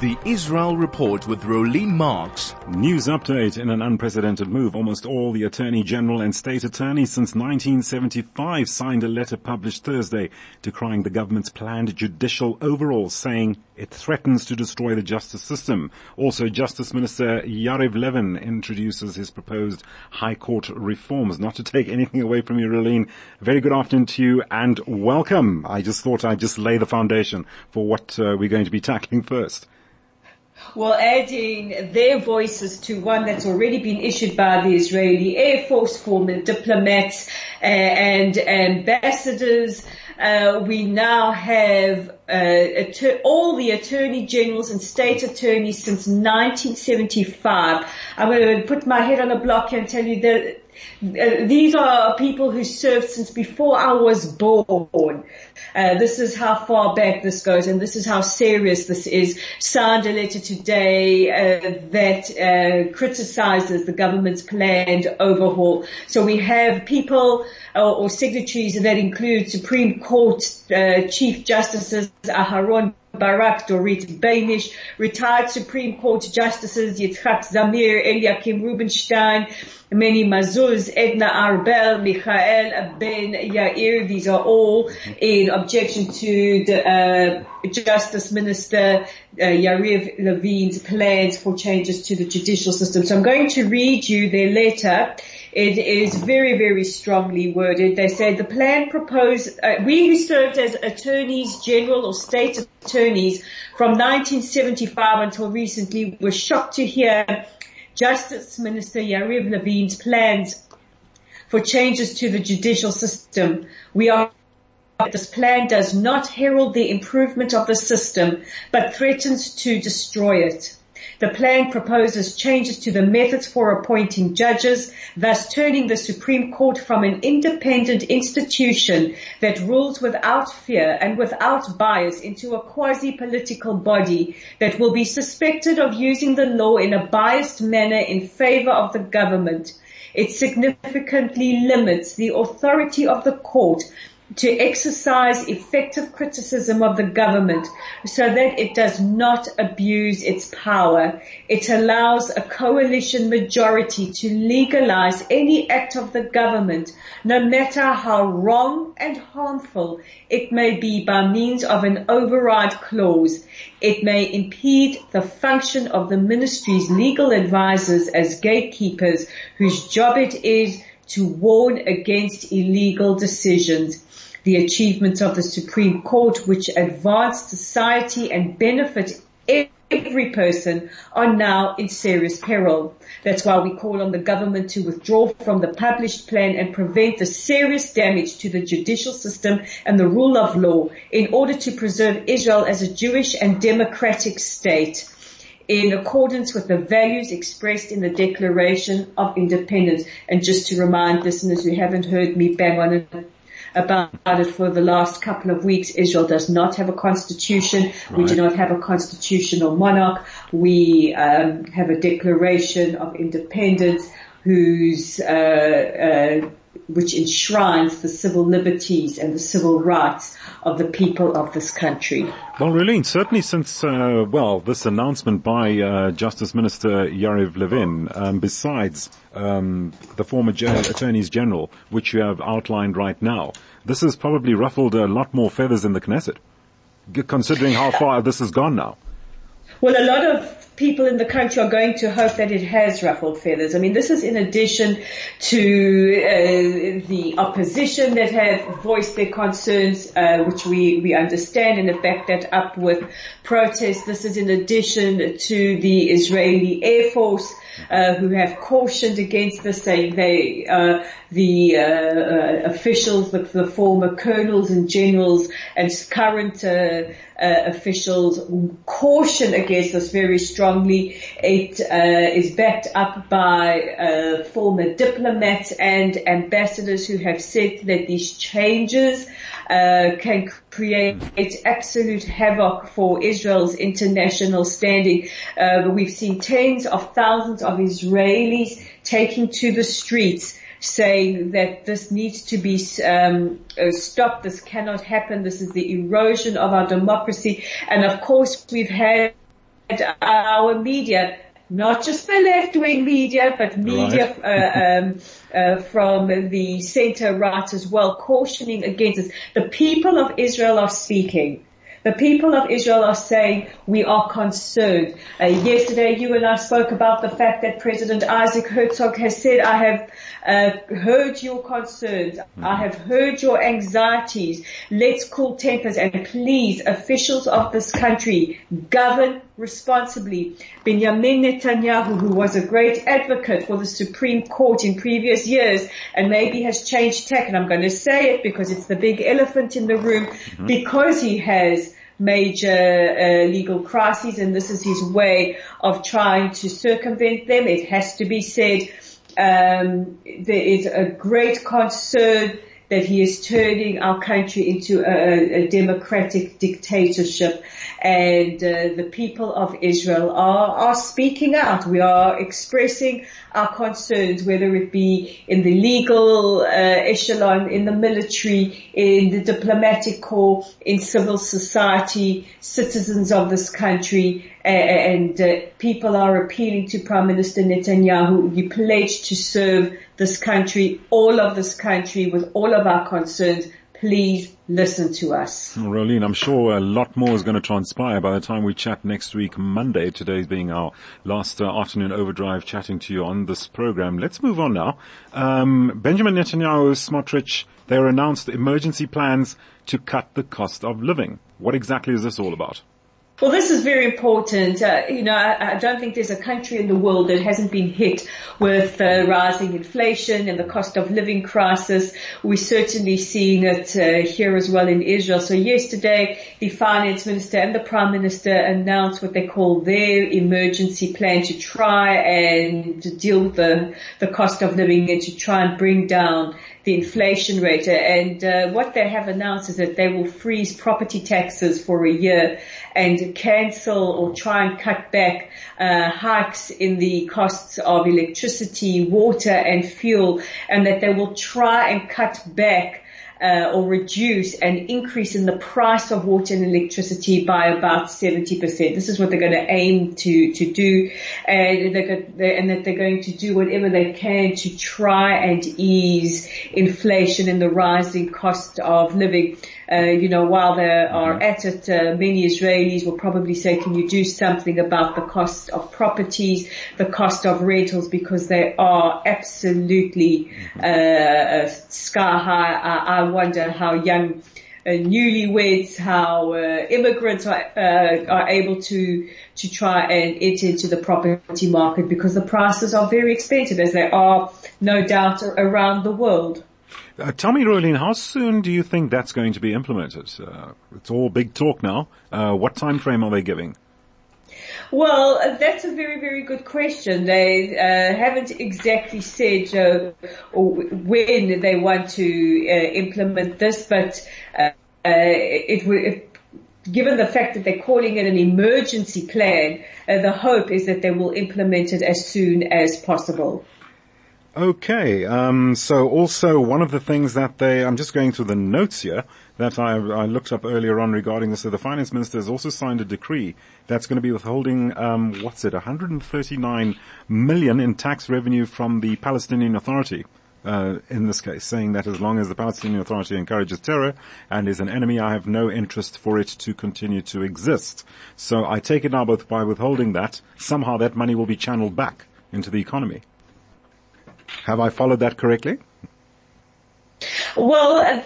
The Israel Report with Rolene Marks. News update in an unprecedented move. Almost all the Attorney General and State Attorneys since 1975 signed a letter published Thursday decrying the government's planned judicial overhaul, saying it threatens to destroy the justice system. Also, Justice Minister Yariv Levin introduces his proposed High Court reforms. Not to take anything away from you, Rolene. Very good afternoon to you and welcome. I just thought I'd just lay the foundation for what uh, we're going to be tackling first well, adding their voices to one that's already been issued by the Israeli Air Force, former diplomats uh, and ambassadors. Uh, we now have uh, all the attorney generals and state attorneys since 1975. I'm going to put my head on a block and tell you that uh, these are people who served since before I was born. Uh, this is how far back this goes and this is how serious this is. Signed a letter today uh, that uh, criticizes the government's planned overhaul. So we have people or, or signatories that include Supreme Court uh, Chief Justices Aharon Barak, Dorit Beinish, retired Supreme Court Justices Yitzhak Zamir, Eliakim Rubinstein, Meni Mazuz, Edna Arbel, Michael Ben Yair. These are all in objection to the uh, Justice Minister uh, Yariv Levin's plans for changes to the judicial system. So I'm going to read you their letter. It is very, very strongly worded. They say the plan proposed, uh, we who served as attorneys general or state attorneys from 1975 until recently were shocked to hear Justice Minister Yariv Levin's plans for changes to the judicial system. We are this plan does not herald the improvement of the system, but threatens to destroy it. The plan proposes changes to the methods for appointing judges, thus turning the Supreme Court from an independent institution that rules without fear and without bias into a quasi-political body that will be suspected of using the law in a biased manner in favor of the government. It significantly limits the authority of the court to exercise effective criticism of the government so that it does not abuse its power. It allows a coalition majority to legalize any act of the government, no matter how wrong and harmful it may be by means of an override clause. It may impede the function of the ministry's legal advisors as gatekeepers whose job it is to warn against illegal decisions the achievements of the Supreme Court, which advance society and benefit every person are now in serious peril. That's why we call on the government to withdraw from the published plan and prevent the serious damage to the judicial system and the rule of law in order to preserve Israel as a Jewish and democratic state in accordance with the values expressed in the Declaration of Independence. And just to remind listeners who haven't heard me bang on it about it for the last couple of weeks. Israel does not have a constitution. Right. We do not have a constitutional monarch. We um, have a declaration of independence whose uh, uh, which enshrines the civil liberties and the civil rights of the people of this country. Well, Rolene, certainly since, uh, well, this announcement by uh, Justice Minister Yariv Levin, um, besides um, the former attorneys general, which you have outlined right now, this has probably ruffled a lot more feathers in the Knesset, considering how far this has gone now. Well, a lot of people in the country are going to hope that it has ruffled feathers. I mean, this is in addition to uh, the opposition that have voiced their concerns, uh, which we, we understand and have backed that up with protests. This is in addition to the Israeli Air Force uh, who have cautioned against this, saying they, uh, the uh, officials, the, the, former colonels and generals and current uh, uh, officials caution against this very strongly. It is backed up by former diplomats and ambassadors who have said that these changes can create absolute havoc for Israel's international standing. Uh, we've seen tens of thousands of Israelis taking to the streets saying that this needs to be um, uh, stopped. This cannot happen. This is the erosion of our democracy. And of course, we've had our media not just the left-wing media, but media right. uh, um, uh, from the center right as well, cautioning against this. The people of Israel are speaking. The people of Israel are saying we are concerned. Uh, yesterday you and I spoke about the fact that President Isaac Herzog has said, I have uh, heard your concerns. Mm-hmm. I have heard your anxieties. Let's cool tempers and please officials of this country govern responsibly. Benjamin Netanyahu, who was a great advocate for the Supreme Court in previous years and maybe has changed tack, and I'm going to say it because it's the big elephant in the room, mm-hmm. because he has major uh, legal crises and this is his way of trying to circumvent them. It has to be said, um, there is a great concern that he is turning our country into a, a democratic dictatorship and uh, the people of Israel are, are speaking out. We are expressing our concerns, whether it be in the legal uh, echelon, in the military, in the diplomatic corps, in civil society, citizens of this country, and uh, people are appealing to Prime Minister Netanyahu, you pledged to serve this country, all of this country with all of our concerns. Please listen to us. Rolene, I'm sure a lot more is going to transpire by the time we chat next week, Monday. Today's being our last uh, afternoon overdrive chatting to you on this program. Let's move on now. Um, Benjamin Netanyahu, Smotrich, they announced emergency plans to cut the cost of living. What exactly is this all about? Well, this is very important. Uh, you know, I, I, don't think there's a country in the world that hasn't been hit with uh, rising inflation and the cost of living crisis. We're certainly seeing it uh, here as well in Israel. So yesterday, the finance minister and the prime minister announced what they call their emergency plan to try and to deal with the, the cost of living and to try and bring down the inflation rate. And uh, what they have announced is that they will freeze property taxes for a year and cancel or try and cut back uh, hikes in the costs of electricity, water and fuel and that they will try and cut back uh, or reduce an increase in the price of water and electricity by about 70%. This is what they're going to aim to, to do and, they're, and that they're going to do whatever they can to try and ease inflation and the rising cost of living. Uh, you know, while they are mm-hmm. at it, uh, many Israelis will probably say, can you do something about the cost of properties, the cost of rentals, because they are absolutely mm-hmm. uh, sky high. I, I wonder how young uh, newlyweds, how uh, immigrants are, uh, are able to to try and enter into the property market because the prices are very expensive, as they are no doubt around the world. Uh, tell me, Rolene, how soon do you think that's going to be implemented? Uh, it's all big talk now. Uh, what time frame are they giving? Well, uh, that's a very, very good question. They uh, haven't exactly said uh, when they want to implement this, but it would. Given the fact that they're calling it an emergency plan, the hope is that they will implement it as soon as possible. Okay, um, so also one of the things that they, I'm just going through the notes here that I, I looked up earlier on regarding this. So the finance minister has also signed a decree that's going to be withholding, um, what's it, 139 million in tax revenue from the Palestinian Authority. Uh, in this case, saying that as long as the Palestinian Authority encourages terror and is an enemy, I have no interest for it to continue to exist. So I take it now both by withholding that, somehow that money will be channeled back into the economy. Have I followed that correctly? Well,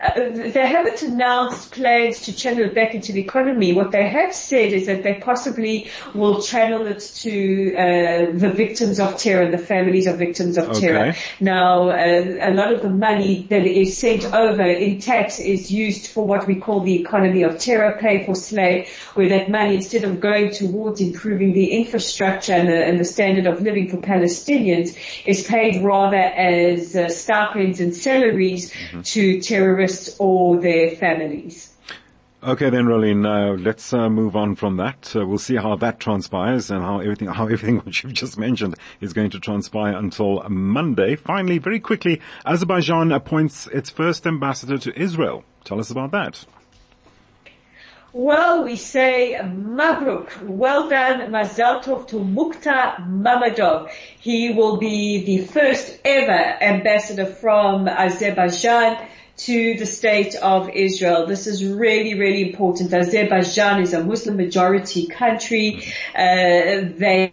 uh, they haven't announced plans to channel it back into the economy. What they have said is that they possibly will channel it to uh, the victims of terror and the families of victims of okay. terror. Now, uh, a lot of the money that is sent over in tax is used for what we call the economy of terror, pay for slay, where that money, instead of going towards improving the infrastructure and the, and the standard of living for Palestinians, is paid rather as uh, stipends and salaries mm-hmm. to terrorists terrorists or their families. Okay then, Rolene, uh, let's uh, move on from that. Uh, we'll see how that transpires and how everything, how everything which you've just mentioned is going to transpire until Monday. Finally, very quickly, Azerbaijan appoints its first ambassador to Israel. Tell us about that. Well, we say Mabruk. Well done, Mazal Tov to Mukhtar Mamadov. He will be the first ever ambassador from Azerbaijan to the state of Israel. This is really, really important. Azerbaijan is a Muslim majority country. Uh, they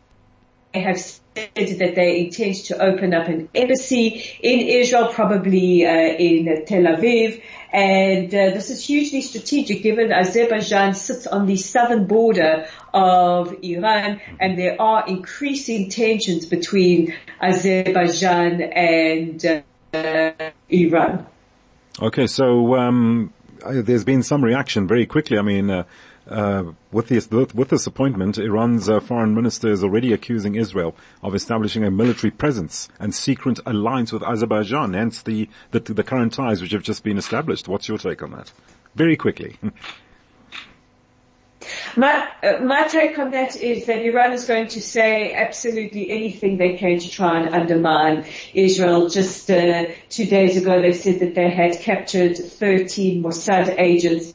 have said that they intend to open up an embassy in Israel, probably uh, in Tel Aviv. And uh, this is hugely strategic given Azerbaijan sits on the southern border of Iran and there are increasing tensions between Azerbaijan and uh, Iran. Okay, so um, there's been some reaction very quickly. I mean, uh, uh, with this with this appointment, Iran's uh, foreign minister is already accusing Israel of establishing a military presence and secret alliance with Azerbaijan. Hence the, the the current ties which have just been established. What's your take on that? Very quickly. My, uh, my take on that is that Iran is going to say absolutely anything they can to try and undermine Israel. Just uh, two days ago, they said that they had captured 13 Mossad agents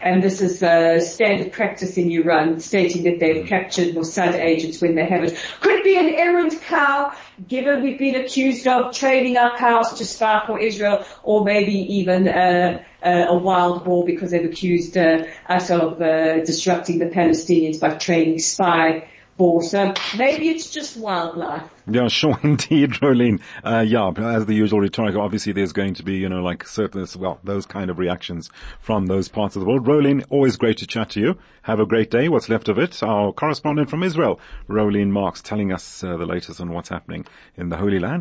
and this is standard practice in Iran, stating that they've captured Mossad agents when they haven't. Could be an errand cow, given we've been accused of trading our cows to spy for Israel, or maybe even uh, uh, a wild boar because they've accused uh, us of disrupting the Palestinians by training spy so maybe it's just wildlife. Yeah, sure, indeed, Rolene. Uh, yeah, as the usual rhetoric, obviously there's going to be, you know, like certain, well, those kind of reactions from those parts of the world. Rolene, always great to chat to you. Have a great day. What's left of it? Our correspondent from Israel, Rolene Marks, telling us uh, the latest on what's happening in the Holy Land.